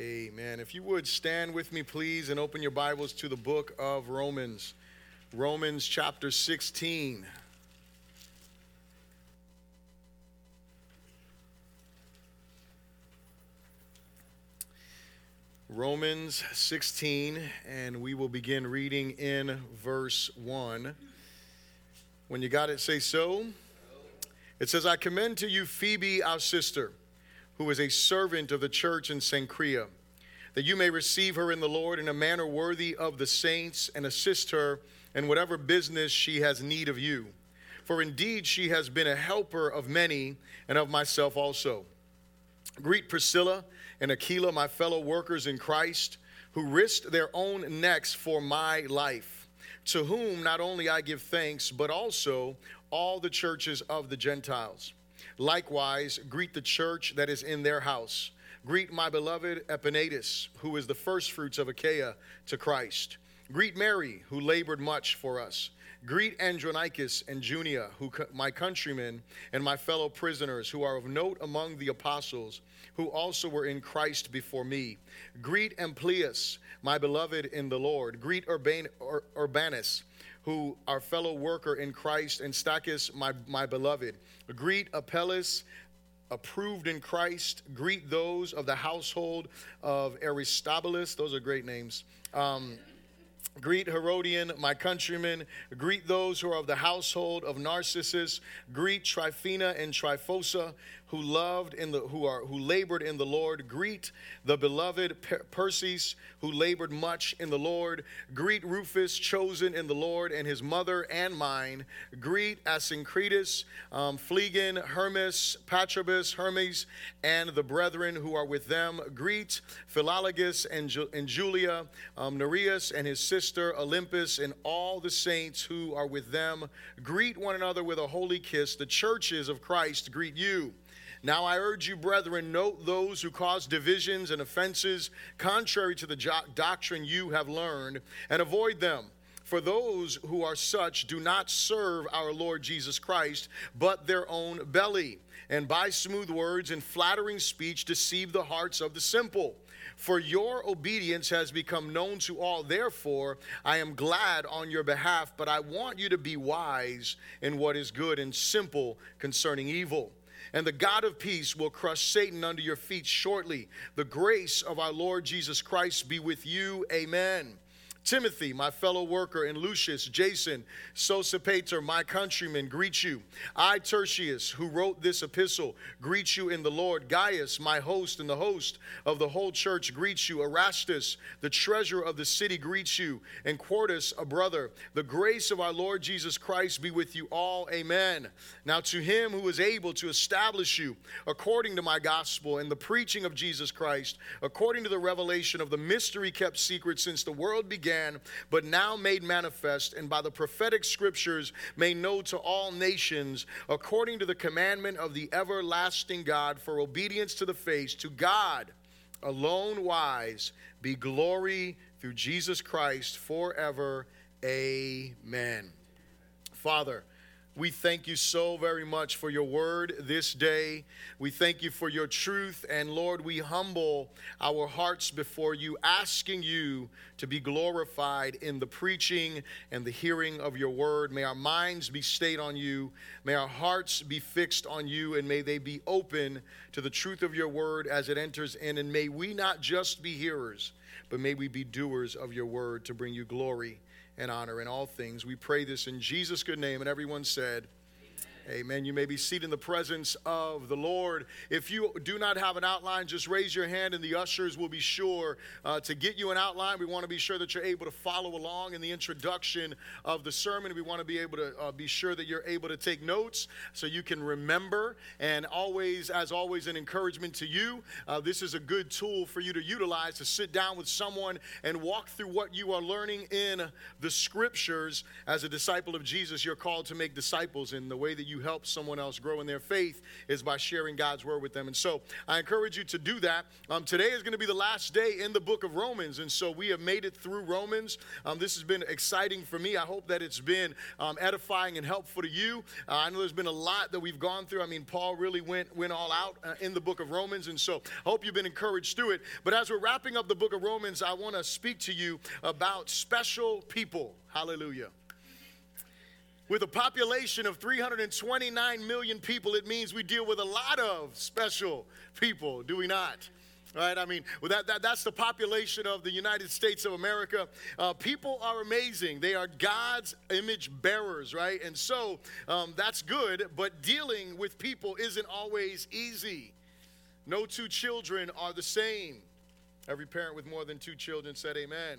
Amen. If you would stand with me, please, and open your Bibles to the book of Romans. Romans chapter 16. Romans 16, and we will begin reading in verse 1. When you got it, say so. It says, I commend to you Phoebe, our sister, who is a servant of the church in Cenchrea, that you may receive her in the Lord in a manner worthy of the saints and assist her in whatever business she has need of you. For indeed she has been a helper of many and of myself also. Greet Priscilla and Aquila, my fellow workers in Christ, who risked their own necks for my life, to whom not only I give thanks, but also all the churches of the Gentiles. Likewise, greet the church that is in their house. Greet my beloved Epaenetus, who is the firstfruits of Achaia to Christ. Greet Mary, who labored much for us. Greet Andronicus and Junia, who my countrymen and my fellow prisoners, who are of note among the apostles who also were in Christ before me. Greet Amplias, my beloved in the Lord. Greet Urban, Ur, Urbanus, who our fellow worker in Christ, and Stachys, my, my beloved. Greet Apelles, approved in Christ. Greet those of the household of Aristobulus. Those are great names. Um, Greet Herodion, my countrymen. Greet those who are of the household of Narcissus. Greet Tryphena and Tryphosa who loved in the who are who labored in the Lord. Greet the beloved Persis who labored much in the Lord. Greet Rufus, chosen in the Lord, and his mother and mine. Greet Asyncritus, um, Phlegon, Hermas, Patrobas, Hermes, and the brethren who are with them. Greet Philologus and, Ju- and Julia, um, Nereus and his sister Olympas, and all the saints who are with them. Greet one another with a holy kiss. The churches of Christ greet you. Now I urge you, brethren, note those who cause divisions and offenses contrary to the doctrine you have learned, and avoid them. For those who are such do not serve our Lord Jesus Christ, but their own belly, and by smooth words and flattering speech deceive the hearts of the simple. For your obedience has become known to all. Therefore, I am glad on your behalf, but I want you to be wise in what is good and simple concerning evil and the God of peace will crush Satan under your feet shortly. The grace of our Lord Jesus Christ be with you. Amen. Timothy, my fellow worker, and Lucius, Jason, Sosipater, my countrymen, greet you. I, Tertius, who wrote this epistle, greet you in the Lord. Gaius, my host and the host of the whole church, greets you. Erastus, the treasurer of the city, greets you. And Quartus, a brother. The grace of our Lord Jesus Christ be with you all. Amen. Now, to him who is able to establish you according to my gospel and the preaching of Jesus Christ, according to the revelation of the mystery kept secret since the world began began, but now made manifest, and by the prophetic scriptures made known to all nations, according to the commandment of the everlasting God, for obedience to the faith, to God alone wise, be glory through Jesus Christ forever. Amen. Father, we thank you so very much for your word this day. We thank you for your truth. And Lord, we humble our hearts before you, asking you to be glorified in the preaching and the hearing of your word. May our minds be stayed on you. May our hearts be fixed on you. And may they be open to the truth of your word as it enters in. And may we not just be hearers, but may we be doers of your word to bring you glory and honor in all things. We pray this in Jesus' good name. And everyone said, Amen. You may be seated in the presence of the Lord. If you do not have an outline, just raise your hand and the ushers will be sure uh, to get you an outline. We want to be sure that you're able to follow along in the introduction of the sermon. We want to be able to uh, be sure that you're able to take notes so you can remember. And always, as always, an encouragement to you. Uh, this is a good tool for you to utilize to sit down with someone and walk through what you are learning in the scriptures. As a disciple of Jesus, you're called to make disciples in the way that you help someone else grow in their faith is by sharing God's word with them. And so I encourage you to do that. Um, today is going to be the last day in the book of Romans. And so we have made it through Romans. Um, this has been exciting for me. I hope that it's been um, edifying and helpful to you. Uh, I know there's been a lot that we've gone through. I mean, Paul really went, went all out uh, in the book of Romans. And so I hope you've been encouraged through it. But as we're wrapping up the book of Romans, I want to speak to you about special people. Hallelujah. With a population of 329 million people, it means we deal with a lot of special people, do we not? Right? I mean, well, that, that, that's the population of the United States of America. Uh, people are amazing. They are God's image bearers, right? And so um, that's good, but dealing with people isn't always easy. No two children are the same. Every parent with more than two children said, Amen.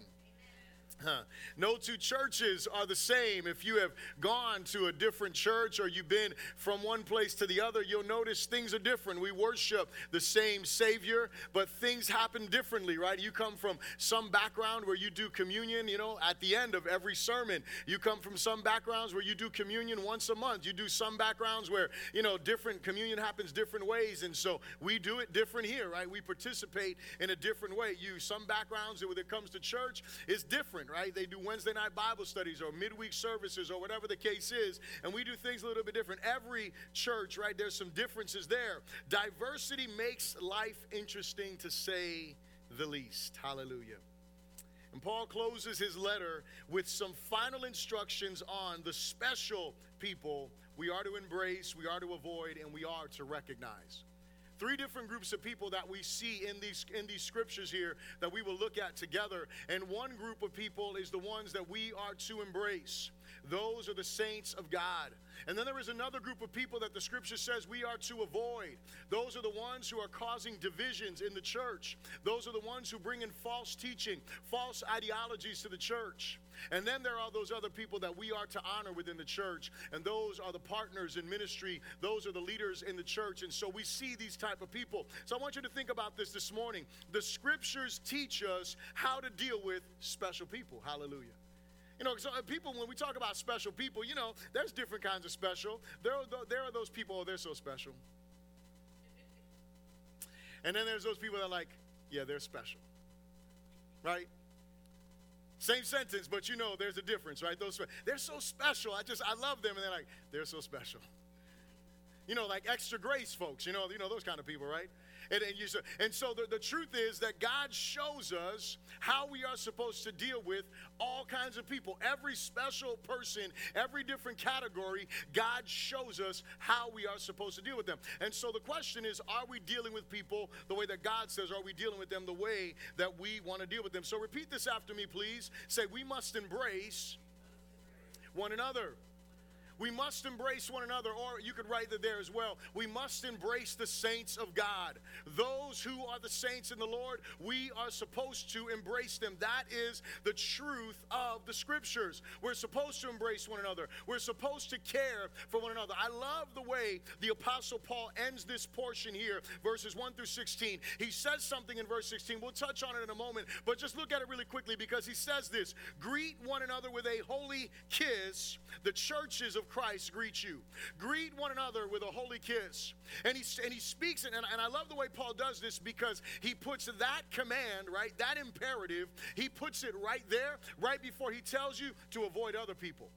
No two churches are the same. If you have gone to a different church or you've been from one place to the other, you'll notice things are different. We worship the same Savior, but things happen differently, right? You come from some background where you do communion, you know, at the end of every sermon. You come from some backgrounds where you do communion once a month. You do some backgrounds where, you know, different communion happens different ways. And so we do it different here, right? We participate in a different way. You, some backgrounds when it comes to church is different right? They do Wednesday night Bible studies or midweek services or whatever the case is, and we do things a little bit different. Every church, right, there's some differences there. Diversity makes life interesting to say the least. Hallelujah. And Paul closes his letter with some final instructions on the special people we are to embrace, we are to avoid, and we are to recognize three different groups of people that we see in these in these scriptures here that we will look at together and one group of people is the ones that we are to embrace those are the saints of God. And then there is another group of people that the scripture says we are to avoid. Those are the ones who are causing divisions in the church. Those are the ones who bring in false teaching, false ideologies to the church. And then there are those other people that we are to honor within the church, and those are the partners in ministry. Those are the leaders in the church. And so we see these type of people. So I want you to think about this this morning. The scriptures teach us how to deal with special people. Hallelujah. You know, so uh, people, when we talk about special people, you know, there's different kinds of special. There are, there are those people, oh, they're so special. And then there's those people that are like, yeah, they're special. Right? Same sentence, but you know there's a difference, right? Those they're so special. I just I love them, and they're like they're so special. You know, like extra grace folks. You know, you know those kind of people, right? And, and, you, and so the, the truth is that God shows us how we are supposed to deal with all kinds of people. Every special person, every different category, God shows us how we are supposed to deal with them. And so the question is are we dealing with people the way that God says? Are we dealing with them the way that we want to deal with them? So repeat this after me, please. Say, we must embrace one another. We must embrace one another, or you could write that there as well. We must embrace the saints of God. Those who are the saints in the Lord, we are supposed to embrace them. That is the truth of the scriptures. We're supposed to embrace one another, we're supposed to care for one another. I love the way the Apostle Paul ends this portion here, verses 1 through 16. He says something in verse 16. We'll touch on it in a moment, but just look at it really quickly because he says this Greet one another with a holy kiss. The churches of Christ greet you. Greet one another with a holy kiss. And he, and he speaks it, and, and I love the way Paul does this because he puts that command, right, that imperative, he puts it right there, right before he tells you to avoid other people.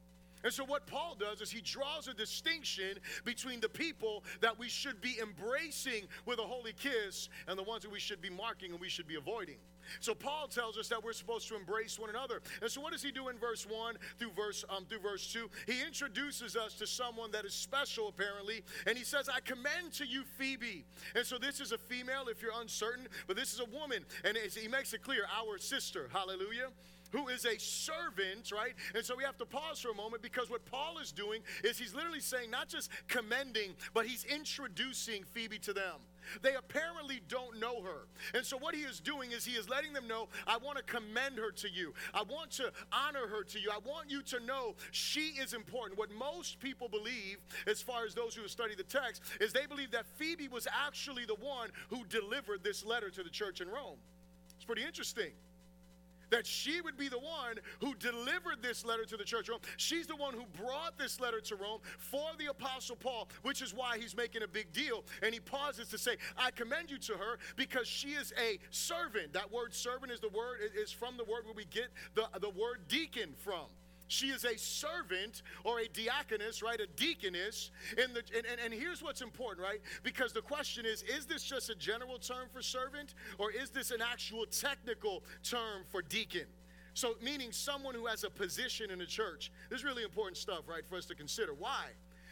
And so, what Paul does is he draws a distinction between the people that we should be embracing with a holy kiss and the ones that we should be marking and we should be avoiding. So Paul tells us that we're supposed to embrace one another. And so what does he do in verse 1 through verse um, through verse 2? He introduces us to someone that is special apparently, and he says, "I commend to you Phoebe." And so this is a female if you're uncertain, but this is a woman, and he makes it clear, our sister. Hallelujah who is a servant, right? And so we have to pause for a moment because what Paul is doing is he's literally saying, not just commending, but he's introducing Phoebe to them. They apparently don't know her. And so, what he is doing is he is letting them know, I want to commend her to you. I want to honor her to you. I want you to know she is important. What most people believe, as far as those who have studied the text, is they believe that Phoebe was actually the one who delivered this letter to the church in Rome. It's pretty interesting that she would be the one who delivered this letter to the church Rome. She's the one who brought this letter to Rome for the Apostle Paul, which is why he's making a big deal. And he pauses to say, I commend you to her because she is a servant. That word servant is the word, is from the word where we get the, the word deacon from. She is a servant or a diaconess, right? A deaconess. In the, and, and, and here's what's important, right? Because the question is is this just a general term for servant or is this an actual technical term for deacon? So, meaning someone who has a position in the church. This is really important stuff, right, for us to consider. Why?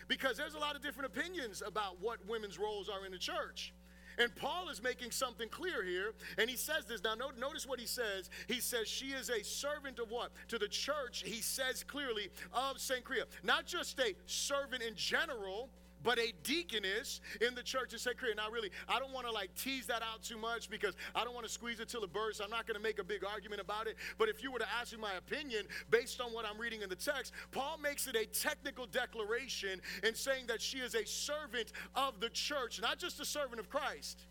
Because there's a lot of different opinions about what women's roles are in the church. And Paul is making something clear here, and he says this. Now, notice what he says. He says, She is a servant of what? To the church, he says clearly, of St. Cenchrea. Not just a servant in general, but a deaconess in the church of Cenchrea. Now, really, I don't want to like tease that out too much because I don't want to squeeze it till it bursts. I'm not going to make a big argument about it. But if you were to ask me my opinion based on what I'm reading in the text, Paul makes it a technical declaration in saying that she is a servant of the church, not just a servant of Christ.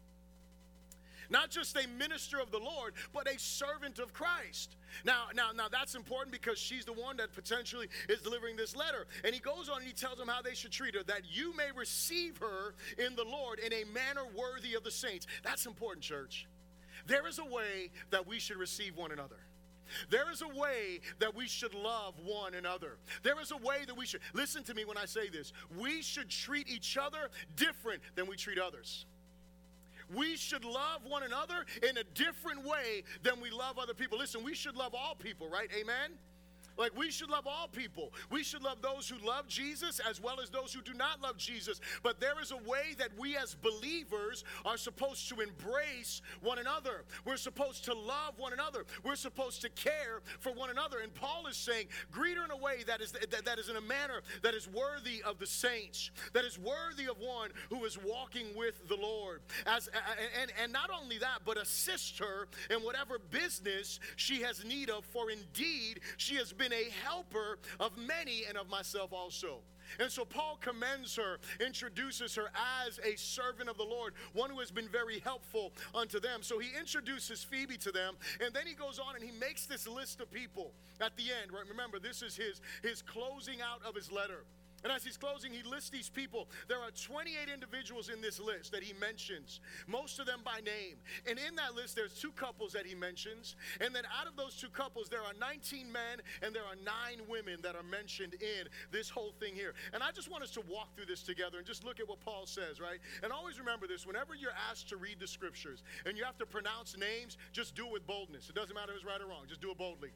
Not just a minister of the Lord, but a servant of Christ. Now, now, now that's important because she's the one that potentially is delivering this letter. And he goes on and he tells them how they should treat her, that you may receive her in the Lord in a manner worthy of the saints. That's important, church. There is a way that we should receive one another. There is a way that we should love one another. There is a way that we should, listen to me when I say this, we should treat each other different than we treat others we should love one another in a different way than we love other people. Listen, we should love all people, right? Amen? Like we should love all people. We should love those who love Jesus as well as those who do not love Jesus. But there is a way that we as believers are supposed to embrace one another. We're supposed to love one another. We're supposed to care for one another. And Paul is saying, greet her in a way that is that, that is in a manner that is worthy of the saints, that is worthy of one who is walking with the Lord. As and, and not only that, but assist her in whatever business she has need of, for indeed she has been a helper of many and of myself also. And so Paul commends her, introduces her as a servant of the Lord, one who has been very helpful unto them. So he introduces Phoebe to them, and then he goes on and he makes this list of people at the end, right? Remember, this is his, his closing out of his letter. And as he's closing, he lists these people. There are 28 individuals in this list that he mentions, most of them by name. And in that list, there's two couples that he mentions. And then out of those two couples, there are 19 men and there are nine women that are mentioned in this whole thing here. And I just want us to walk through this together and just look at what Paul says, right? And always remember this whenever you're asked to read the scriptures and you have to pronounce names, just do it with boldness. It doesn't matter if it's right or wrong, just do it boldly.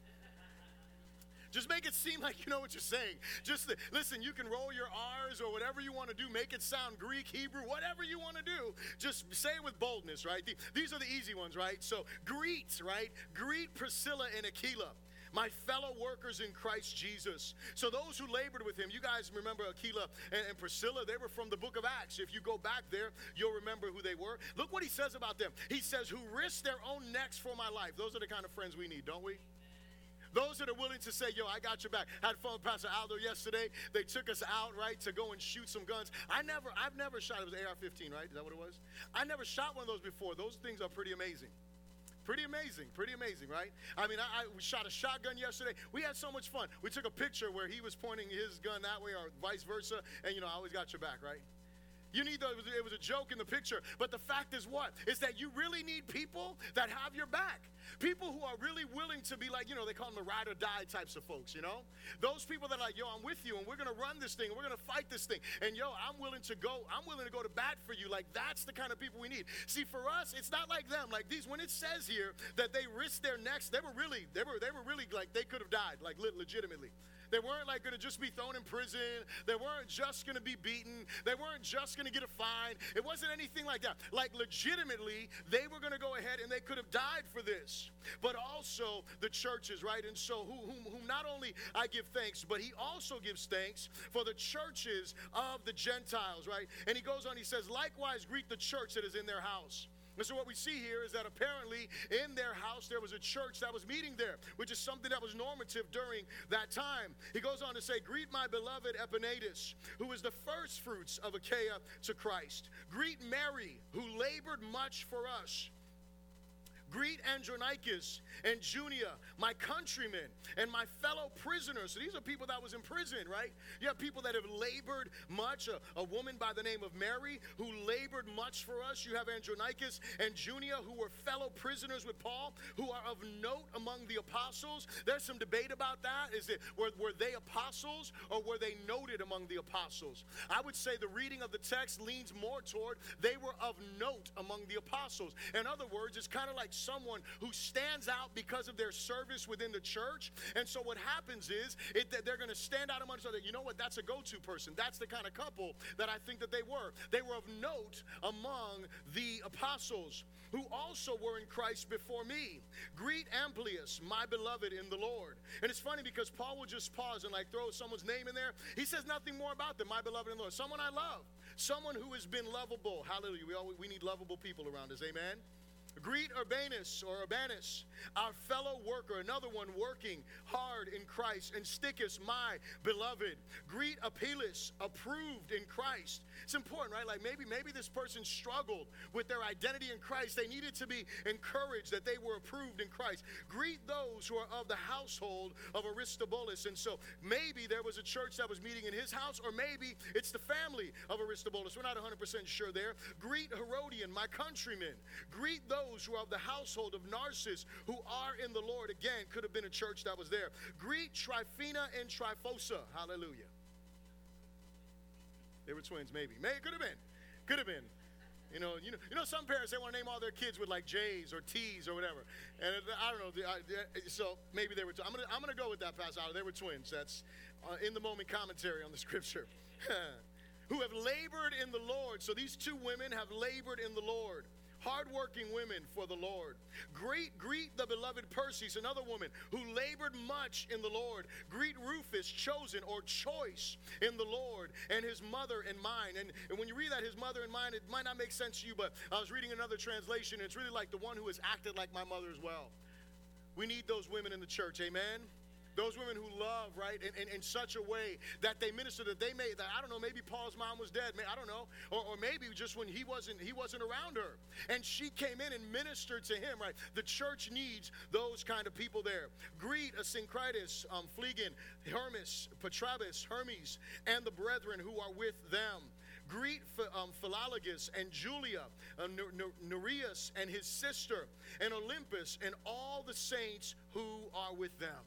Just make it seem like you know what you're saying. Just the, listen, you can roll your R's or whatever you want to do, make it sound Greek, Hebrew, whatever you want to do. Just say it with boldness, right? These are the easy ones, right? So greet, right? Greet Priscilla and Aquila my fellow workers in Christ Jesus. So those who labored with him, you guys remember Aquila and, and, Priscilla, they were from the book of Acts. If you go back there, you'll remember who they were. Look what he says about them. He says, who risked their own necks for my life. Those are the kind of friends we need, don't we? Those that are willing to say, yo, I got your back. Had fun with Pastor Aldo yesterday. They took us out, right, to go and shoot some guns. I never, I've never shot, it was AR-15, right? Is that what it was? I never shot one of those before. Those things are pretty amazing. Pretty amazing, pretty amazing, right? I mean, I, I, we shot a shotgun yesterday. We had so much fun. We took a picture where he was pointing his gun that way or vice versa, and you know, I always got your back, right? You need the, it was a joke in the picture. But the fact is what? Is that you really need people that have your back. People who are really willing to be like, you know, they call them the ride or die types of folks, you know? Those people that are like, yo, I'm with you and we're gonna run this thing and we're gonna fight this thing. And yo, I'm willing to go, I'm willing to go to bat for you. Like that's the kind of people we need. See, for us, it's not like them. Like these, when it says here that they risked their necks, they were really, they were, they were really like they could have died, like legitimately. They weren't like going to just be thrown in prison. They weren't just going to be beaten. They weren't just going to get a fine. It wasn't anything like that. Like, legitimately, they were going to go ahead and they could have died for this. But also the churches, right? And so, whom, whom not only I give thanks, but he also gives thanks for the churches of the Gentiles, right? And he goes on, he says, likewise, greet the church that is in their house. And so, what we see here is that apparently in their house there was a church that was meeting there, which is something that was normative during that time. He goes on to say, Greet my beloved Epaenetus, who is the first fruits of Achaia to Christ. Greet Mary, who labored much for us Greet Andronicus and Junia, my countrymen, and my fellow prisoners. So these are people that was in prison, right? You have people that have labored much. A, a woman by the name of Mary who labored much for us. You have Andronicus and Junia who were fellow prisoners with Paul, who are of note among the apostles. There's some debate about that. Is it were, were they apostles or were they noted among the apostles? I would say the reading of the text leans more toward they were of note among the apostles. In other words, it's kind of like someone who stands out because of their service within the church. And so what happens is it, they're going to stand out amongst other. You know what? That's a go-to person. That's the kind of couple that I think that they were. They were of note among the apostles who also were in Christ before me. Greet Amplias, my beloved in the Lord. And it's funny because Paul will just pause and like throw someone's name in there. He says nothing more about them, my beloved in the Lord. Someone I love, someone who has been lovable. Hallelujah. We always, we need lovable people around us. Amen. Greet Urbanus or Urbanus, our fellow worker, another one working hard in Christ, and Stachys, my beloved. Greet Apelles, approved in Christ. It's important, right? Like maybe maybe this person struggled with their identity in Christ. They needed to be encouraged that they were approved in Christ. Greet those who are of the household of Aristobulus. And so maybe there was a church that was meeting in his house, or maybe it's the family of Aristobulus. We're not 100% sure there. Greet Herodion, my countrymen. Greet those those who are of the household of Narcissus, who are in the Lord. Again, could have been a church that was there. Greet Tryphena and Tryphosa. Hallelujah. They were twins, maybe. May could have been. Could have been. You know, you know, you know, some parents they want to name all their kids with like J's or T's or whatever, and I don't know. So maybe they were. i am gonna I'm gonna go with that pass out. They were twins. That's uh, in the moment commentary on the scripture. Who have labored in the Lord. So these two women have labored in the Lord hardworking women for the Lord. Greet, greet the beloved Persis, another woman who labored much in the Lord. Greet Rufus, chosen or choice in the Lord, and his mother and mine. And, and when you read that, his mother and mine, it might not make sense to you, but I was reading another translation. it's really like the one who has acted like my mother as well. We need those women in the church, amen? Those women who love, right, in, in, in, such a way that they minister that they may, that I don't know, maybe Paul's mom was dead, I don't know, or, or maybe just when he wasn't, he wasn't around her, and she came in and ministered to him, right? The church needs those kind of people there. Greet Asyncritus, um, Phlegon, Hermas, Patrobas, Hermes, and the brethren who are with them. Greet um, Philologus and Julia, uh, Nereus and his sister, and Olympas, and all the saints who are with them.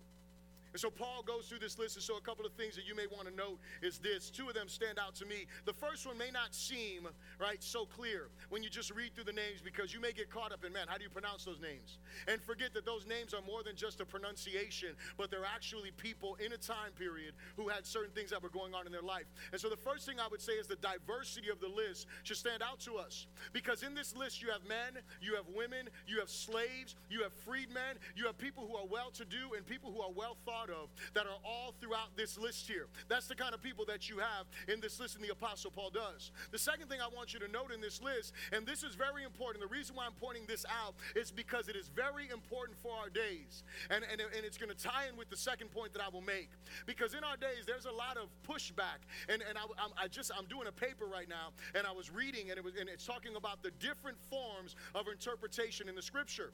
And so Paul goes through this list. And so a couple of things that you may want to note is this. Two of them stand out to me. The first one may not seem, right, so clear when you just read through the names because you may get caught up in, man, how do you pronounce those names? And forget that those names are more than just a pronunciation, but they're actually people in a time period who had certain things that were going on in their life. And so the first thing I would say is the diversity of the list should stand out to us because in this list you have men, you have women, you have slaves, you have freedmen, you have people who are well to do and people who are well thought of that are all throughout this list here. That's the kind of people that you have in this list, and the Apostle Paul does. The second thing I want you to note in this list, and this is very important, the reason why I'm pointing this out is because it is very important for our days. And, and, and it's going to tie in with the second point that I will make. Because in our days, there's a lot of pushback. And, and I, I'm, I just, I'm doing a paper right now, and I was reading, and, it was, and it's talking about the different forms of interpretation in the scripture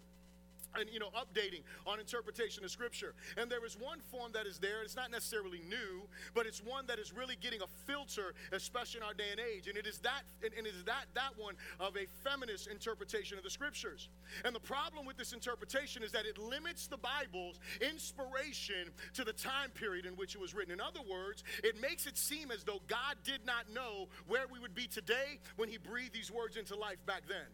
and you know updating on interpretation of scripture. And there is one form that is there it's not necessarily new but it's one that is really getting a filter especially in our day and age. And it is that and it is that that one of a feminist interpretation of the scriptures. And the problem with this interpretation is that it limits the bible's inspiration to the time period in which it was written. In other words it makes it seem as though god did not know where we would be today when he breathed these words into life back then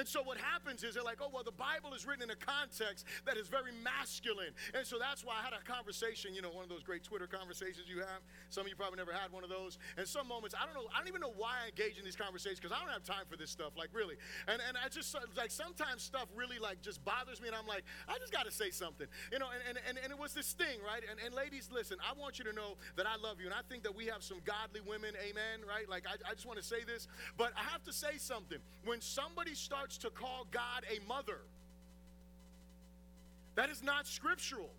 and so what happens is they're like, oh, well, the Bible is written in a context that is very masculine. And so that's why I had a conversation, you know, one of those great Twitter conversations you have. Some of you probably never had one of those. And some moments, I don't know, I don't even know why I engage in these conversations because I don't have time for this stuff, like really. And, and I just, like, sometimes stuff really, like, just bothers me. And I'm like, I just got to say something. You know, and, and, and, and it was this thing, right? And, and ladies, listen, I want you to know that I love you. And I think that we have some godly women, amen, right? Like, I, I just want to say this. But I have to say something. When somebody starts to call God a mother. That is not scriptural.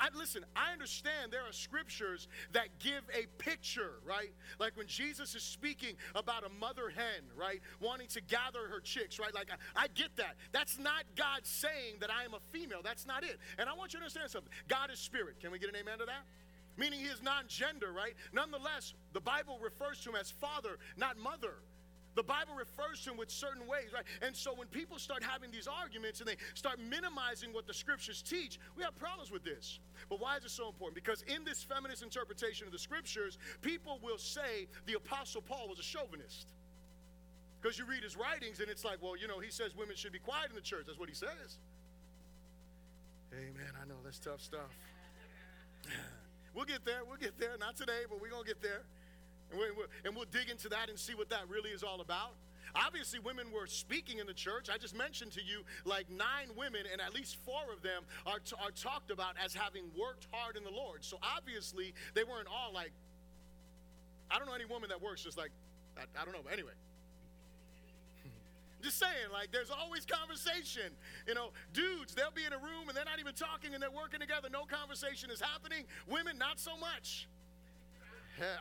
I listen, I understand there are scriptures that give a picture, right? Like when Jesus is speaking about a mother hen, right? Wanting to gather her chicks, right? Like I, I get that. That's not God saying that I am a female. That's not it. And I want you to understand something. God is spirit. Can we get an amen to that? Meaning he is non gender, right? Nonetheless, the Bible refers to him as father, not mother. The Bible refers to him with certain ways, right? And so when people start having these arguments and they start minimizing what the scriptures teach, we have problems with this. But why is it so important? Because in this feminist interpretation of the scriptures, people will say the Apostle Paul was a chauvinist. Because you read his writings and it's like, well, you know, he says women should be quiet in the church. That's what he says. Hey, Amen. I know that's tough stuff. we'll get there. We'll get there. Not today, but we're going to get there. And, we, and we'll dig into that and see what that really is all about. Obviously, women were speaking in the church. I just mentioned to you like nine women, and at least four of them are, t- are talked about as having worked hard in the Lord. So obviously, they weren't all like, I don't know any woman that works just like, I, I don't know, but anyway. Just saying, like, there's always conversation. You know, dudes, they'll be in a room and they're not even talking and they're working together. No conversation is happening. Women, not so much.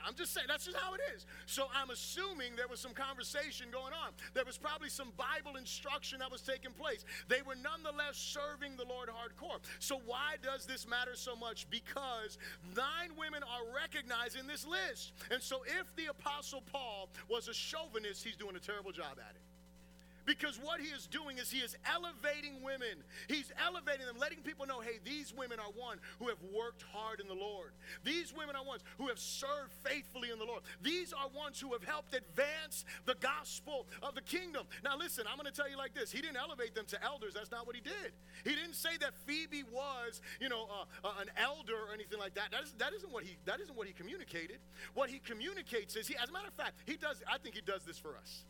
I'm just saying, that's just how it is. So I'm assuming there was some conversation going on. There was probably some Bible instruction that was taking place. They were nonetheless serving the Lord hardcore. So why does this matter so much? Because nine women are recognized in this list. And so if the Apostle Paul was a chauvinist, he's doing a terrible job at it. Because what he is doing is he is elevating women. He's elevating them, letting people know hey, these women are one who have worked hard in the Lord. These women are ones who have served faithfully in the Lord. These are ones who have helped advance the gospel of the kingdom. Now, listen, I'm going to tell you like this He didn't elevate them to elders. That's not what he did. He didn't say that Phoebe was, you know, uh, uh, an elder or anything like that. That, is, that, isn't what he, that isn't what he communicated. What he communicates is, he, as a matter of fact, he does, I think he does this for us.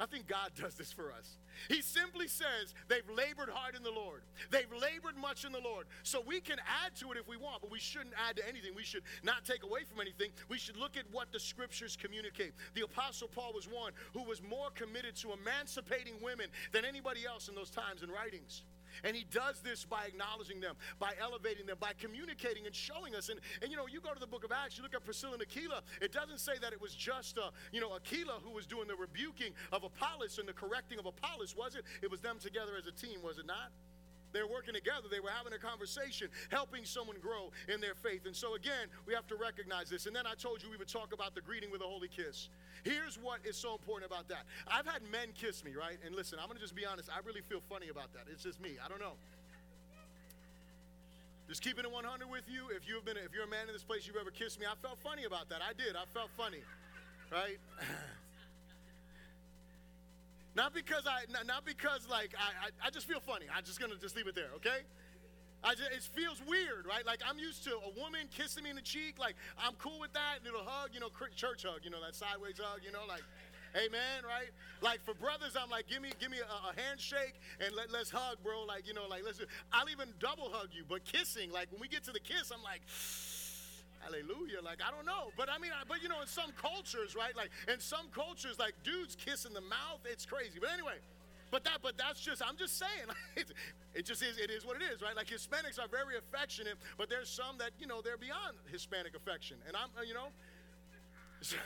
I think God does this for us. He simply says they've labored hard in the Lord. They've labored much in the Lord. So we can add to it if we want, but we shouldn't add to anything. We should not take away from anything. We should look at what the scriptures communicate. The Apostle Paul was one who was more committed to emancipating women than anybody else in those times and writings. And he does this by acknowledging them, by elevating them, by communicating and showing us. And, and you know, you go to the book of Acts, you look at Priscilla and Aquila, it doesn't say that it was just, uh, you know, Aquila who was doing the rebuking of Apollos and the correcting of Apollos, was it? It was them together as a team, was it not? They were working together. They were having a conversation, helping someone grow in their faith. And so, again, we have to recognize this. And then I told you we would talk about the greeting with a holy kiss. Here's what is so important about that. I've had men kiss me, right? And listen, I'm going to just be honest. I really feel funny about that. It's just me. I don't know. Just keeping it 100 with you. If you've been, if you're a man in this place, you've ever kissed me. I felt funny about that. I did. I felt funny, right? Not because I, not because like I, I, I just feel funny. I'm just gonna just leave it there, okay? I just, it feels weird, right? Like I'm used to a woman kissing me in the cheek. Like I'm cool with that. It'll hug, you know, church hug, you know, that sideways hug, you know, like, amen, right? Like for brothers, I'm like, give me, give me a, a handshake and let, let's hug, bro. Like, you know, like let's. Do, I'll even double hug you. But kissing, like when we get to the kiss, I'm like. Hallelujah. Like, I don't know. But I mean, I, but you know, in some cultures, right? Like, in some cultures, like dudes kiss in the mouth, it's crazy. But anyway, but that, but that's just, I'm just saying, it, it just is, it is what it is, right? Like Hispanics are very affectionate, but there's some that, you know, they're beyond Hispanic affection. And I'm, uh, you know,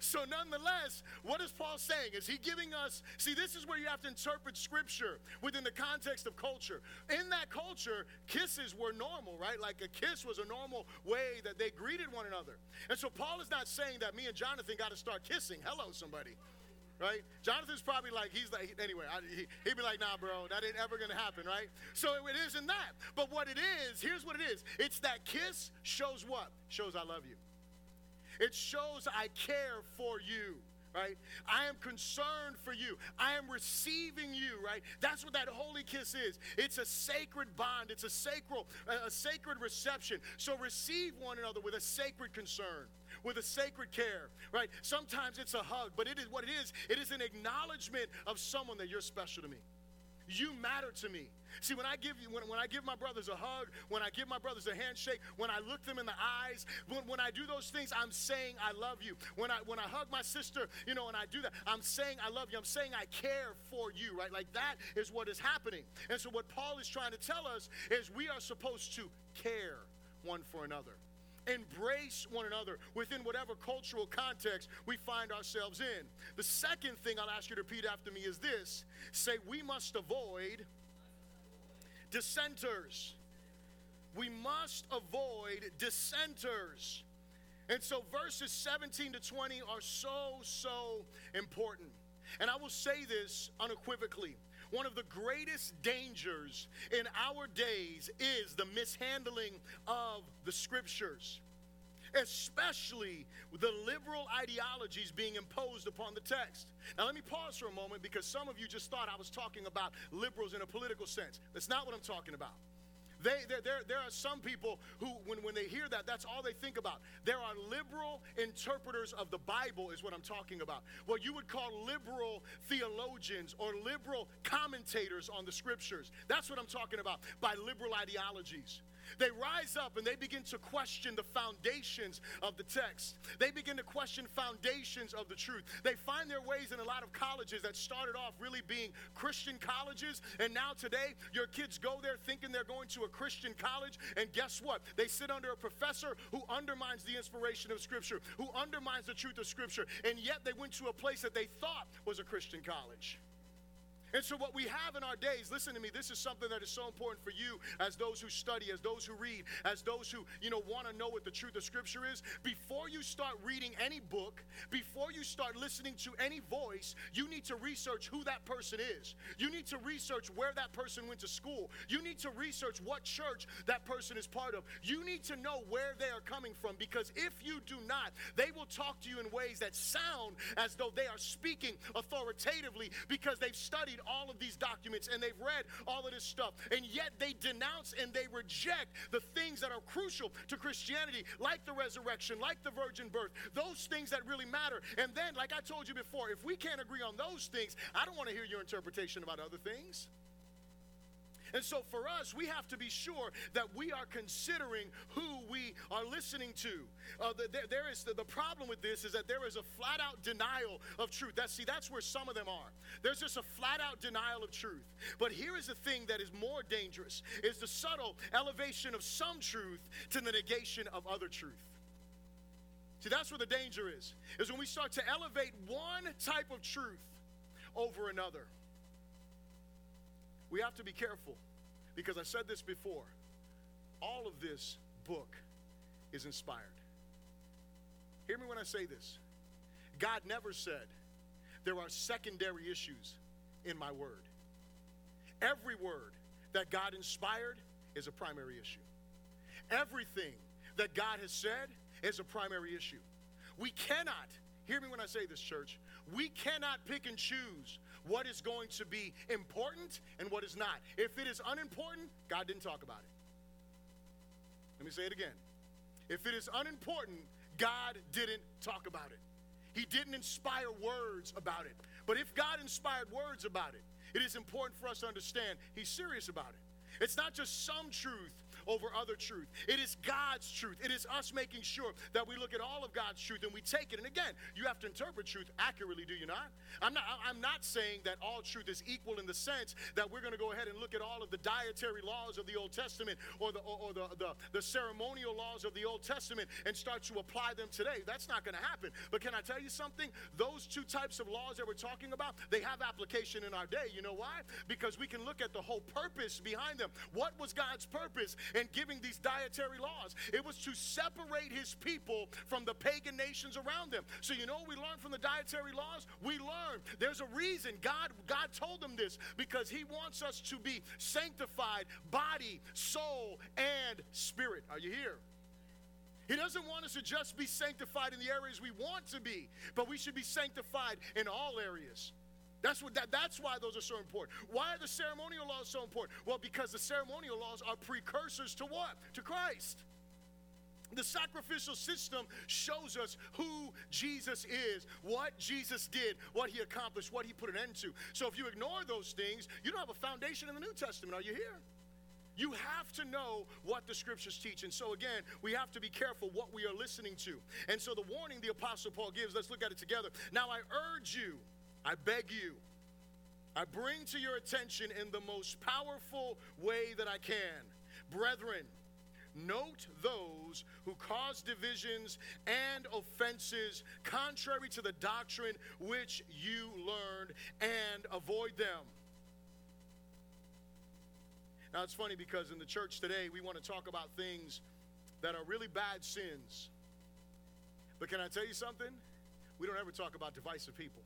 so, nonetheless, what is Paul saying? Is he giving us, see, this is where you have to interpret scripture within the context of culture. In that culture, kisses were normal, right? Like a kiss was a normal way that they greeted one another. And so, Paul is not saying that me and Jonathan got to start kissing. Hello, somebody right? Jonathan's probably like, he's like, anyway, I, he, would be like, nah, bro, that ain't ever gonna happen, right? So it isn't that. But what it is, here's what it is it's that kiss shows what? Shows I love you. It shows I care for you right? I am concerned for you. I am receiving you, right? That's what that holy kiss is. It's a sacred bond. It's a sacred, a sacred reception. So receive one another with a sacred concern, with a sacred care, right? Sometimes it's a hug, but it is what it is. It is an acknowledgement of someone that you're special to me you matter to me. See, when I give you, when, when I give my brothers a hug, when I give my brothers a handshake, when I look them in the eyes, when, when I do those things, I'm saying I love you. When I when I hug my sister, you know, and I do that, I'm saying I love you. I'm saying I care for you, right? Like that is what is happening. And so what Paul is trying to tell us is we are supposed to care one for another embrace one another within whatever cultural context we find ourselves in. The second thing I'll ask you to repeat after me is this say, we must avoid dissenters. We must avoid dissenters. And so verses 17 to 20 are so, so important. And I will say this unequivocally. One of the greatest dangers in our days is the mishandling of the scriptures, especially the liberal ideologies being imposed upon the text. Now, let me pause for a moment because some of you just thought I was talking about liberals in a political sense. That's not what I'm talking about. They, there, there, there are some people who, when, when they hear that, that's all they think about. There are liberal interpreters of the Bible, is what I'm talking about. What you would call liberal theologians or liberal commentators on the scriptures. That's what I'm talking about by liberal ideologies. They rise up and they begin to question the foundations of the text. They begin to question foundations of the truth. They find their ways in a lot of colleges that started off really being Christian colleges, and now today your kids go there thinking they're going to a Christian college, and guess what? They sit under a professor who undermines the inspiration of Scripture, who undermines the truth of Scripture, and yet they went to a place that they thought was a Christian college. And so, what we have in our days, listen to me, this is something that is so important for you as those who study, as those who read, as those who, you know, want to know what the truth of Scripture is. Before you start reading any book, before you start listening to any voice, you need to research who that person is. You need to research where that person went to school. You need to research what church that person is part of. You need to know where they are coming from because if you do not, they will talk to you in ways that sound as though they are speaking authoritatively because they've studied studied all of these documents and they've read all of this stuff, and yet they denounce and they reject the things that are crucial to Christianity, like the resurrection, like the virgin birth, those things that really matter. And then, like I told you before, if we can't agree on those things, I don't want to hear your interpretation about other things. And so for us, we have to be sure that we are considering who we are listening to. Uh, the, there, there is the, the, problem with this is that there is a flat out denial of truth. That see, that's where some of them are. There's just a flat out denial of truth. But here is the thing that is more dangerous: is the subtle elevation of some truth to the negation of other truth. See, that's where the danger is. Is when we start to elevate one type of truth over another we have to be careful because I said this before. All of this book is inspired. Hear me when I say this. God never said there are secondary issues in my word. Every word that God inspired is a primary issue. Everything that God has said is a primary issue. We cannot, hear me when I say this, church, we cannot pick and choose what is going to be important and what is not. If it is unimportant, God didn't talk about it. Let me say it again. If it is unimportant, God didn't talk about it. He didn't inspire words about it. But if God inspired words about it, it is important for us to understand He's serious about it. It's not just some truth over other truth. It is God's truth. It is us making sure that we look at all of God's truth and we take it. And again, you have to interpret truth accurately, do you not? I'm not I'm not saying that all truth is equal in the sense that we're going to go ahead and look at all of the dietary laws of the Old Testament or the or, or the, the, the ceremonial laws of the Old Testament and start to apply them today. That's not going to happen. But can I tell you something? Those two types of laws that we're talking about, they have application in our day. You know why? Because we can look at the whole purpose behind them. What was God's purpose in giving these dietary laws? It was to separate his people from the pagan nations around them. So you know we learn from the dietary laws? We learn there's a reason God God told them this because he wants us to be sanctified body, soul, and spirit. Are you here? He doesn't want us to just be sanctified in the areas we want to be, but we should be sanctified in all areas. That's what that, that's why those are so important. Why are the ceremonial laws so important? Well, because the ceremonial laws are precursors to what? To Christ. The sacrificial system shows us who Jesus is, what Jesus did, what he accomplished, what he put an end to. So if you ignore those things, you don't have a foundation in the New Testament. Are you here? You have to know what the scriptures teach. And so, again, we have to be careful what we are listening to. And so, the warning the Apostle Paul gives, let's look at it together. Now, I urge you, I beg you, I bring to your attention in the most powerful way that I can. Brethren, Note those who cause divisions and offenses contrary to the doctrine which you learned and avoid them. Now, it's funny because in the church today, we want to talk about things that are really bad sins. But can I tell you something? We don't ever talk about divisive people.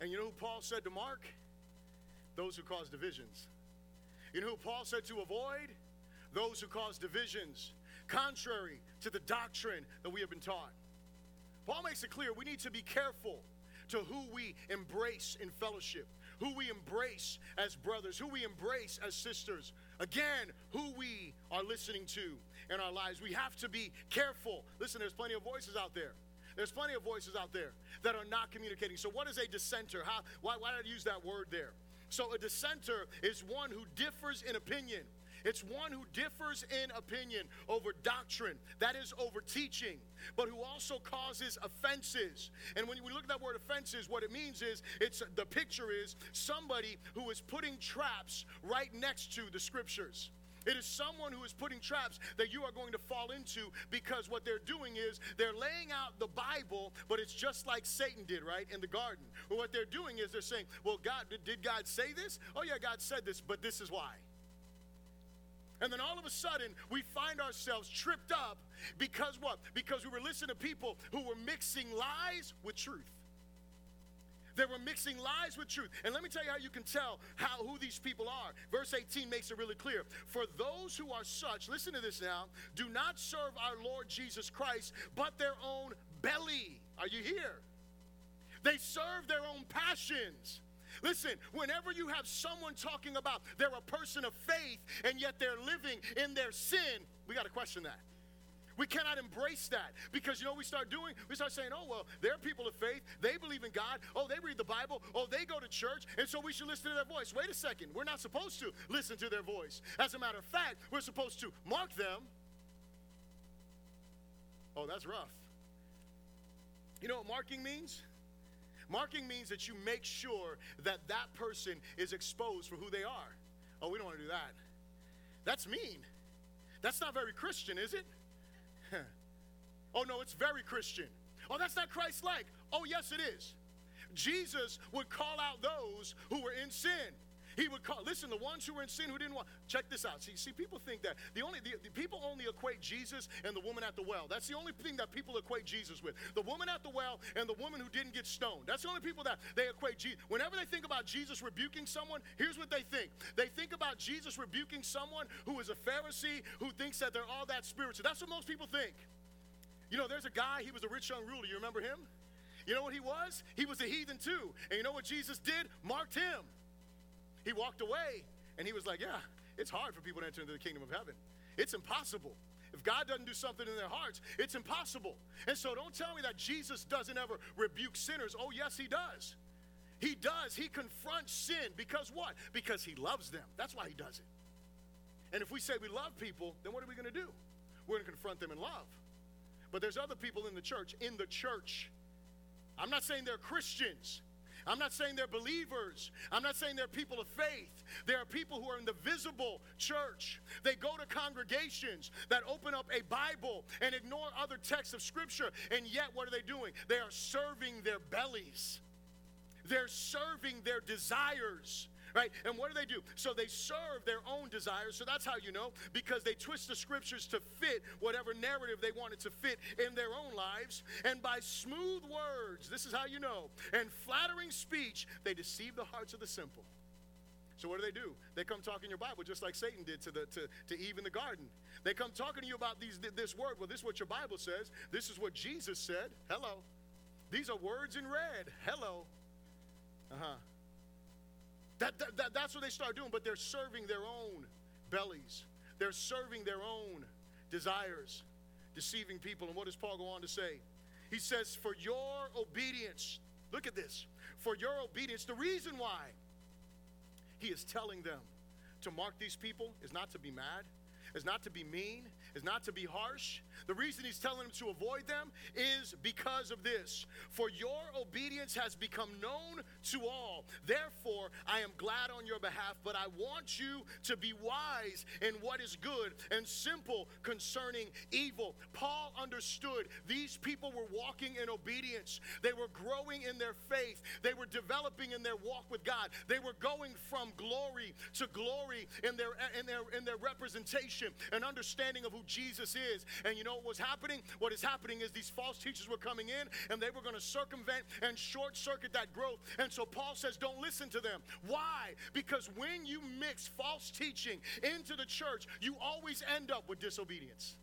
And you know who Paul said to Mark? Those who cause divisions. You know who Paul said to avoid? Those who cause divisions, contrary to the doctrine that we have been taught. Paul makes it clear we need to be careful to who we embrace in fellowship, who we embrace as brothers, who we embrace as sisters. Again, who we are listening to in our lives. We have to be careful. Listen, there's plenty of voices out there. There's plenty of voices out there that are not communicating. So, what is a dissenter? How, why, why did I use that word there? So a dissenter is one who differs in opinion. It's one who differs in opinion over doctrine, that is, over teaching, but who also causes offenses. And when we look at that word offenses, what it means is it's the picture is somebody who is putting traps right next to the scriptures. It is someone who is putting traps that you are going to fall into because what they're doing is they're laying out the Bible, but it's just like Satan did, right, in the garden. What they're doing is they're saying, well, God, did God say this? Oh, yeah, God said this, but this is why. And then all of a sudden, we find ourselves tripped up because what? Because we were listening to people who were mixing lies with truth. They were mixing lies with truth. And let me tell you how you can tell how who these people are. Verse 18 makes it really clear. For those who are such, listen to this now, do not serve our Lord Jesus Christ, but their own belly. Are you here? They serve their own passions. Listen, whenever you have someone talking about they're a person of faith and yet they're living in their sin, we got to question that. We cannot embrace that because you know we start doing? We start saying, oh, well, they're people of faith. They believe in God. Oh, they read the Bible. Oh, they go to church. And so we should listen to their voice. Wait a second. We're not supposed to listen to their voice. As a matter of fact, we're supposed to mark them. Oh, that's rough. You know what marking means? Marking means that you make sure that that person is exposed for who they are. Oh, we don't want to do that. That's mean. That's not very Christian, is it? oh, no, it's very Christian. Oh, that's not Christ like. Oh, yes, it is. Jesus would call out those who were in sin. He would call, listen, the ones who were in sin who didn't want, check this out. See, see people think that the only, the, the people only equate Jesus and the woman at the well. That's the only thing that people equate Jesus with. The woman at the well and the woman who didn't get stoned. That's the only people that they equate Jesus. Whenever they think about Jesus rebuking someone, here's what they think. They think about Jesus rebuking someone who is a Pharisee who thinks that they're all that spiritual. That's what most people think. You know, there's a guy, he was a rich young ruler. You remember him? You know what he was? He was a heathen too. And you know what Jesus did? Marked him. He walked away and he was like, Yeah, it's hard for people to enter into the kingdom of heaven. It's impossible. If God doesn't do something in their hearts, it's impossible. And so don't tell me that Jesus doesn't ever rebuke sinners. Oh, yes, he does. He does. He confronts sin because what? Because he loves them. That's why he does it. And if we say we love people, then what are we going to do? We're going to confront them in love. But there's other people in the church, in the church. I'm not saying they're Christians. I'm not saying they're believers. I'm not saying they're people of faith. There are people who are in the visible church. They go to congregations that open up a Bible and ignore other texts of Scripture. And yet, what are they doing? They are serving their bellies, they're serving their desires right? And what do they do? So they serve their own desires. So that's how you know, because they twist the scriptures to fit whatever narrative they wanted to fit in their own lives. And by smooth words, this is how you know, and flattering speech, they deceive the hearts of the simple. So what do they do? They come talking your Bible just like Satan did to the to, to Eve in the garden. They come talking to you about these this word. Well, this is what your Bible says. This is what Jesus said. Hello. These are words in red. Hello. Uh-huh. That, that, that, that's what they start doing, but they're serving their own bellies. they're serving their own desires, deceiving people. And what does Paul go on to say? He says, For your obedience, look at this, for your obedience, the reason why he is telling them to mark these people is not to be mad, is not to be mean, is not to be harsh. The reason he's telling them to avoid them is because of this. For your obedience has become known to all. Therefore, I am glad on your behalf, but I want you to be wise in what is good and simple concerning evil. Paul understood these people were walking in obedience, they were growing in their faith, they were developing in their walk with God, they were going from glory to glory in their, in their, in their representation and understanding of who Jesus is. And you know what was happening? What is happening is these false teachers were coming in and they were going to circumvent and short circuit that growth. And so Paul says, don't listen to them. Why? Because when you mix false teaching into the church, you always end up with disobedience.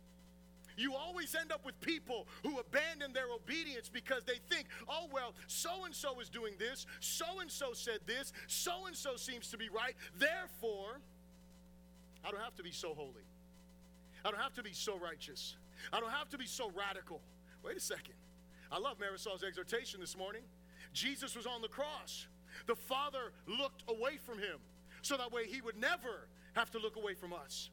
You always end up with people who abandon their obedience because they think, oh, well, so and so is doing this, so and so said this, so and so seems to be right, therefore, I don't have to be so holy. I don't have to be so righteous. I don't have to be so radical. Wait a second. I love Marisol's exhortation this morning. Jesus was on the cross. The Father looked away from him so that way he would never have to look away from us.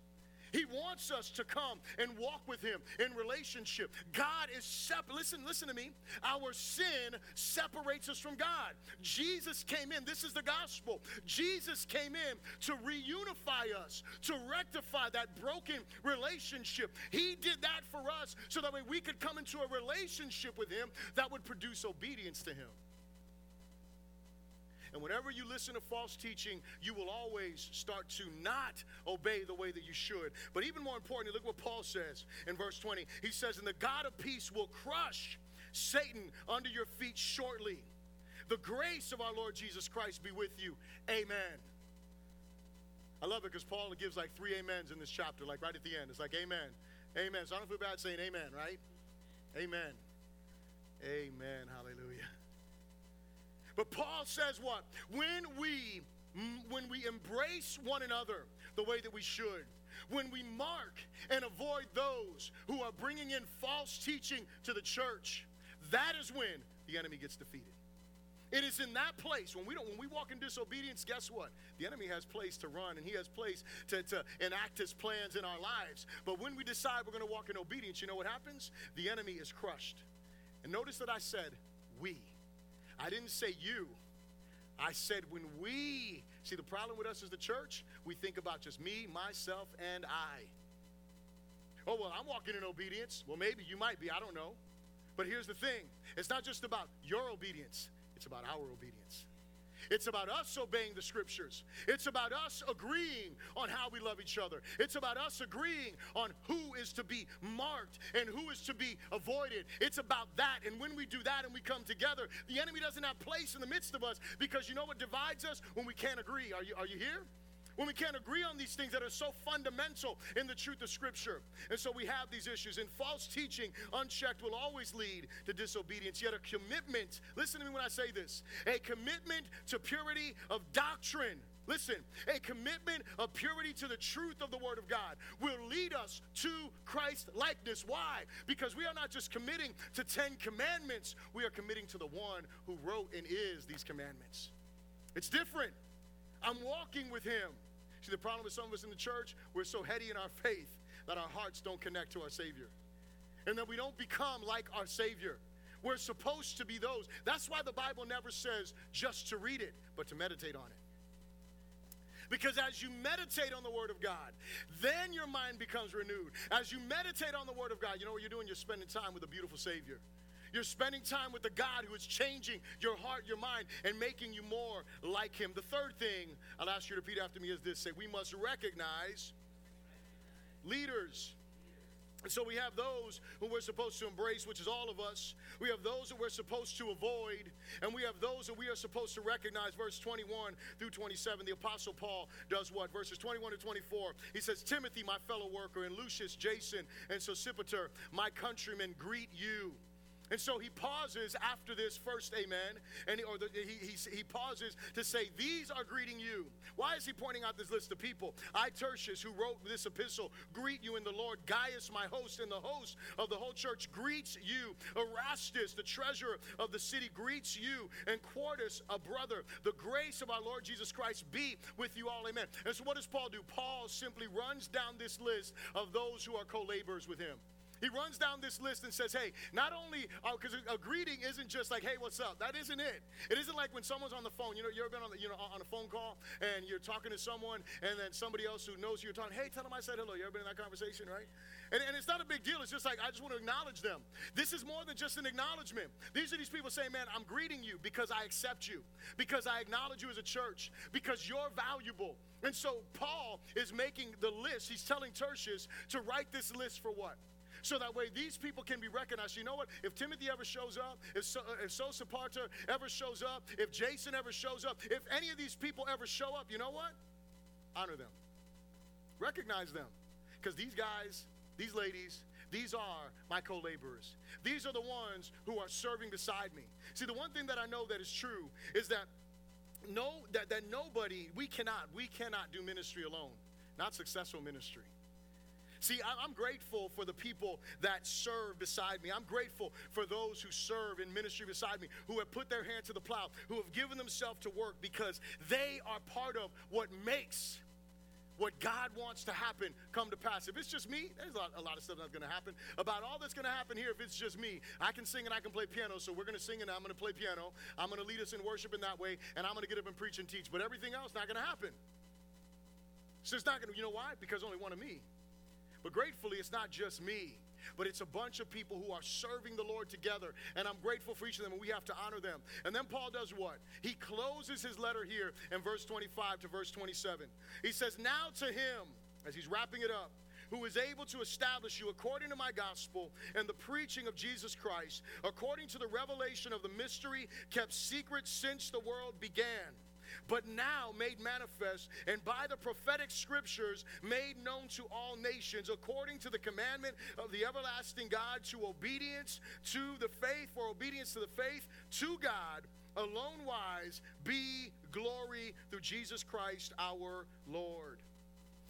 He wants us to come and walk with Him in relationship. God is separate. Listen, listen to me. Our sin separates us from God. Jesus came in. This is the gospel. Jesus came in to reunify us, to rectify that broken relationship. He did that for us so that way we could come into a relationship with Him that would produce obedience to Him. And whenever you listen to false teaching, you will always start to not obey the way that you should. But even more importantly, look what Paul says in verse 20. He says, And the God of peace will crush Satan under your feet shortly. The grace of our Lord Jesus Christ be with you. Amen. I love it because Paul gives like three amens in this chapter, like right at the end. It's like, Amen. Amen. So I don't feel bad saying amen, right? Amen. Amen. Hallelujah. But Paul says what? When we mm, when we embrace one another the way that we should, when we mark and avoid those who are bringing in false teaching to the church, that is when the enemy gets defeated. It is in that place when we don't when we walk in disobedience, guess what? The enemy has place to run and he has place to, to enact his plans in our lives. But when we decide we're going to walk in obedience, you know what happens? The enemy is crushed. And notice that I said we. I didn't say you. I said when we, see, the problem with us as the church, we think about just me, myself, and I. Oh, well, I'm walking in obedience. Well, maybe you might be, I don't know. But here's the thing it's not just about your obedience, it's about our obedience. It's about us obeying the scriptures. It's about us agreeing on how we love each other. It's about us agreeing on who is to be marked and who is to be avoided. It's about that. And when we do that and we come together, the enemy doesn't have place in the midst of us because you know what divides us? When we can't agree. Are you, are you here? When we can't agree on these things that are so fundamental in the truth of Scripture. And so we have these issues. And false teaching, unchecked, will always lead to disobedience. Yet a commitment, listen to me when I say this, a commitment to purity of doctrine. Listen, a commitment of purity to the truth of the Word of God will lead us to Christ likeness. Why? Because we are not just committing to 10 commandments, we are committing to the one who wrote and is these commandments. It's different. I'm walking with Him. See, the problem with some of us in the church, we're so heady in our faith that our hearts don't connect to our Savior. And that we don't become like our Savior. We're supposed to be those. That's why the Bible never says just to read it, but to meditate on it. Because as you meditate on the Word of God, then your mind becomes renewed. As you meditate on the Word of God, you know what you're doing? You're spending time with a beautiful Savior. You're spending time with the God who is changing your heart, your mind, and making you more like Him. The third thing I'll ask you to repeat after me is this say, we must recognize leaders. And so we have those who we're supposed to embrace, which is all of us. We have those that we're supposed to avoid, and we have those that we are supposed to recognize. Verse 21 through 27, the Apostle Paul does what? Verses 21 to 24, he says, Timothy, my fellow worker, and Lucius, Jason, and Sosipater, my countrymen, greet you. And so he pauses after this first amen, and or the, he, he, he pauses to say, These are greeting you. Why is he pointing out this list of people? I, Tertius, who wrote this epistle, greet you in the Lord. Gaius, my host, and the host of the whole church greets you. Erastus, the treasurer of the city, greets you. And Quartus, a brother. The grace of our Lord Jesus Christ be with you all. Amen. And so what does Paul do? Paul simply runs down this list of those who are co laborers with him. He runs down this list and says, hey, not only, because uh, a greeting isn't just like, hey, what's up? That isn't it. It isn't like when someone's on the phone. You know, you ever been on, the, you know, on a phone call and you're talking to someone and then somebody else who knows you, you're talking, hey, tell them I said hello. You ever been in that conversation, right? And, and it's not a big deal. It's just like, I just want to acknowledge them. This is more than just an acknowledgement. These are these people saying, man, I'm greeting you because I accept you, because I acknowledge you as a church, because you're valuable. And so Paul is making the list. He's telling Tertius to write this list for what? So that way these people can be recognized. You know what? If Timothy ever shows up, if, so, uh, if Sosipater ever shows up, if Jason ever shows up, if any of these people ever show up, you know what? Honor them. Recognize them. Because these guys, these ladies, these are my co laborers. These are the ones who are serving beside me. See, the one thing that I know that is true is that no that, that nobody we cannot we cannot do ministry alone not successful ministry See, I'm grateful for the people that serve beside me. I'm grateful for those who serve in ministry beside me, who have put their hand to the plow, who have given themselves to work because they are part of what makes what God wants to happen come to pass. If it's just me, there's a lot, a lot of stuff that's going to happen. About all that's going to happen here, if it's just me, I can sing and I can play piano. So we're going to sing and I'm going to play piano. I'm going to lead us in worship in that way, and I'm going to get up and preach and teach. But everything else not going to happen. So it's not going to. You know why? Because only one of me. But gratefully, it's not just me, but it's a bunch of people who are serving the Lord together. And I'm grateful for each of them, and we have to honor them. And then Paul does what? He closes his letter here in verse 25 to verse 27. He says, Now to him, as he's wrapping it up, who is able to establish you according to my gospel and the preaching of Jesus Christ, according to the revelation of the mystery kept secret since the world began but now made manifest, and by the prophetic scriptures made known to all nations, according to the commandment of the everlasting God, to obedience to the faith, for obedience to the faith, to God alone wise, be glory through Jesus Christ our Lord.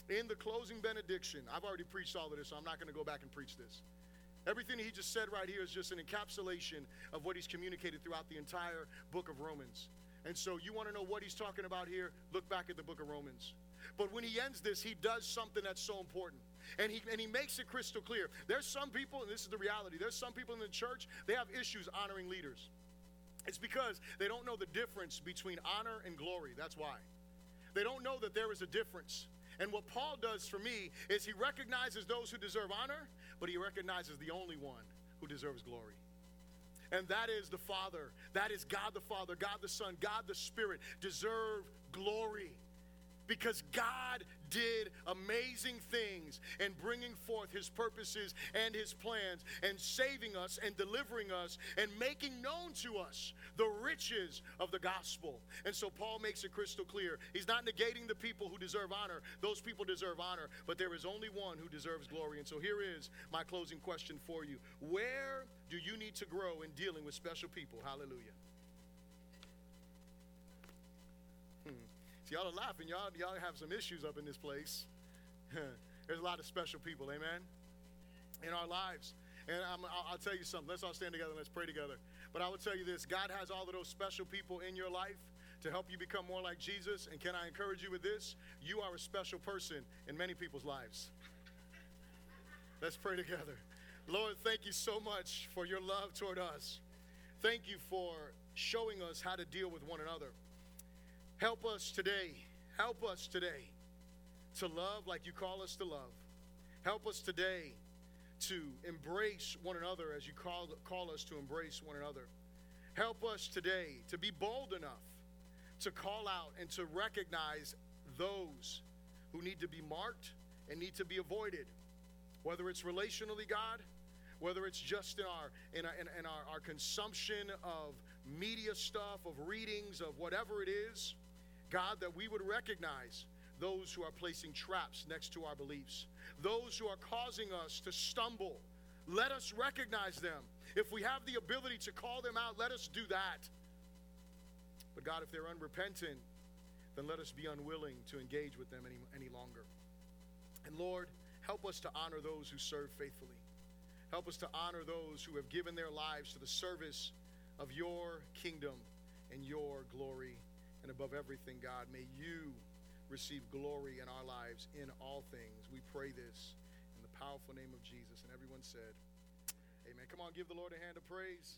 In the closing benediction, I've already preached all of this, so I'm not going to go back and preach this. Everything he just said right here is just an encapsulation of what he's communicated throughout the entire book of Romans. And so you want to know what he's talking about here? Look back at the book of Romans. But when he ends this, he does something that's so important. And he, and he makes it crystal clear. There's some people, and this is the reality, there's some people in the church, they have issues honoring leaders. It's because they don't know the difference between honor and glory. That's why. They don't know that there is a difference. And what Paul does for me is he recognizes those who deserve honor, but he recognizes the only one who deserves glory and that is the Father. That is God the Father, God the Son, God the Spirit deserve glory because God did amazing things in bringing forth his purposes and his plans and saving us and delivering us and making known to us the riches of the gospel. And so Paul makes it crystal clear. He's not negating the people who deserve honor. Those people deserve honor, but there is only one who deserves glory. And so here is my closing question for you. Where do you need to grow in dealing with special people? Hallelujah. Y'all are laughing. Y'all, y'all have some issues up in this place. There's a lot of special people, amen, in our lives. And i will tell you something. Let's all stand together. Let's pray together. But I will tell you this God has all of those special people in your life to help you become more like Jesus. And can I encourage you with this? You are a special person in many people's lives. Let's pray together. Lord, thank you so much for your love toward us. Thank you for showing us how to deal with one another. Help us today, help us today to love like you call us to love. Help us today to embrace one another as you call, call us to embrace one another. Help us today to be bold enough to call out and to recognize those who need to be marked and need to be avoided, whether it's relationally, God, whether it's just in our in our, in, in our, our consumption of media stuff, of readings, of whatever it is. God, that we would recognize those who are placing traps next to our beliefs, those who are causing us to stumble. Let us recognize them If we have the ability to call them out, let us do that. But God, if they're unrepentant, then let us be unwilling to engage with them any, any longer. And Lord, help us to honor those who serve faithfully. Help us to honor those who have given their lives to the service of your kingdom and your glory. And above everything, God, may you receive glory in our lives in all things. We pray this in the powerful name of Jesus. And everyone said, Amen. Come on, give the Lord a hand of praise.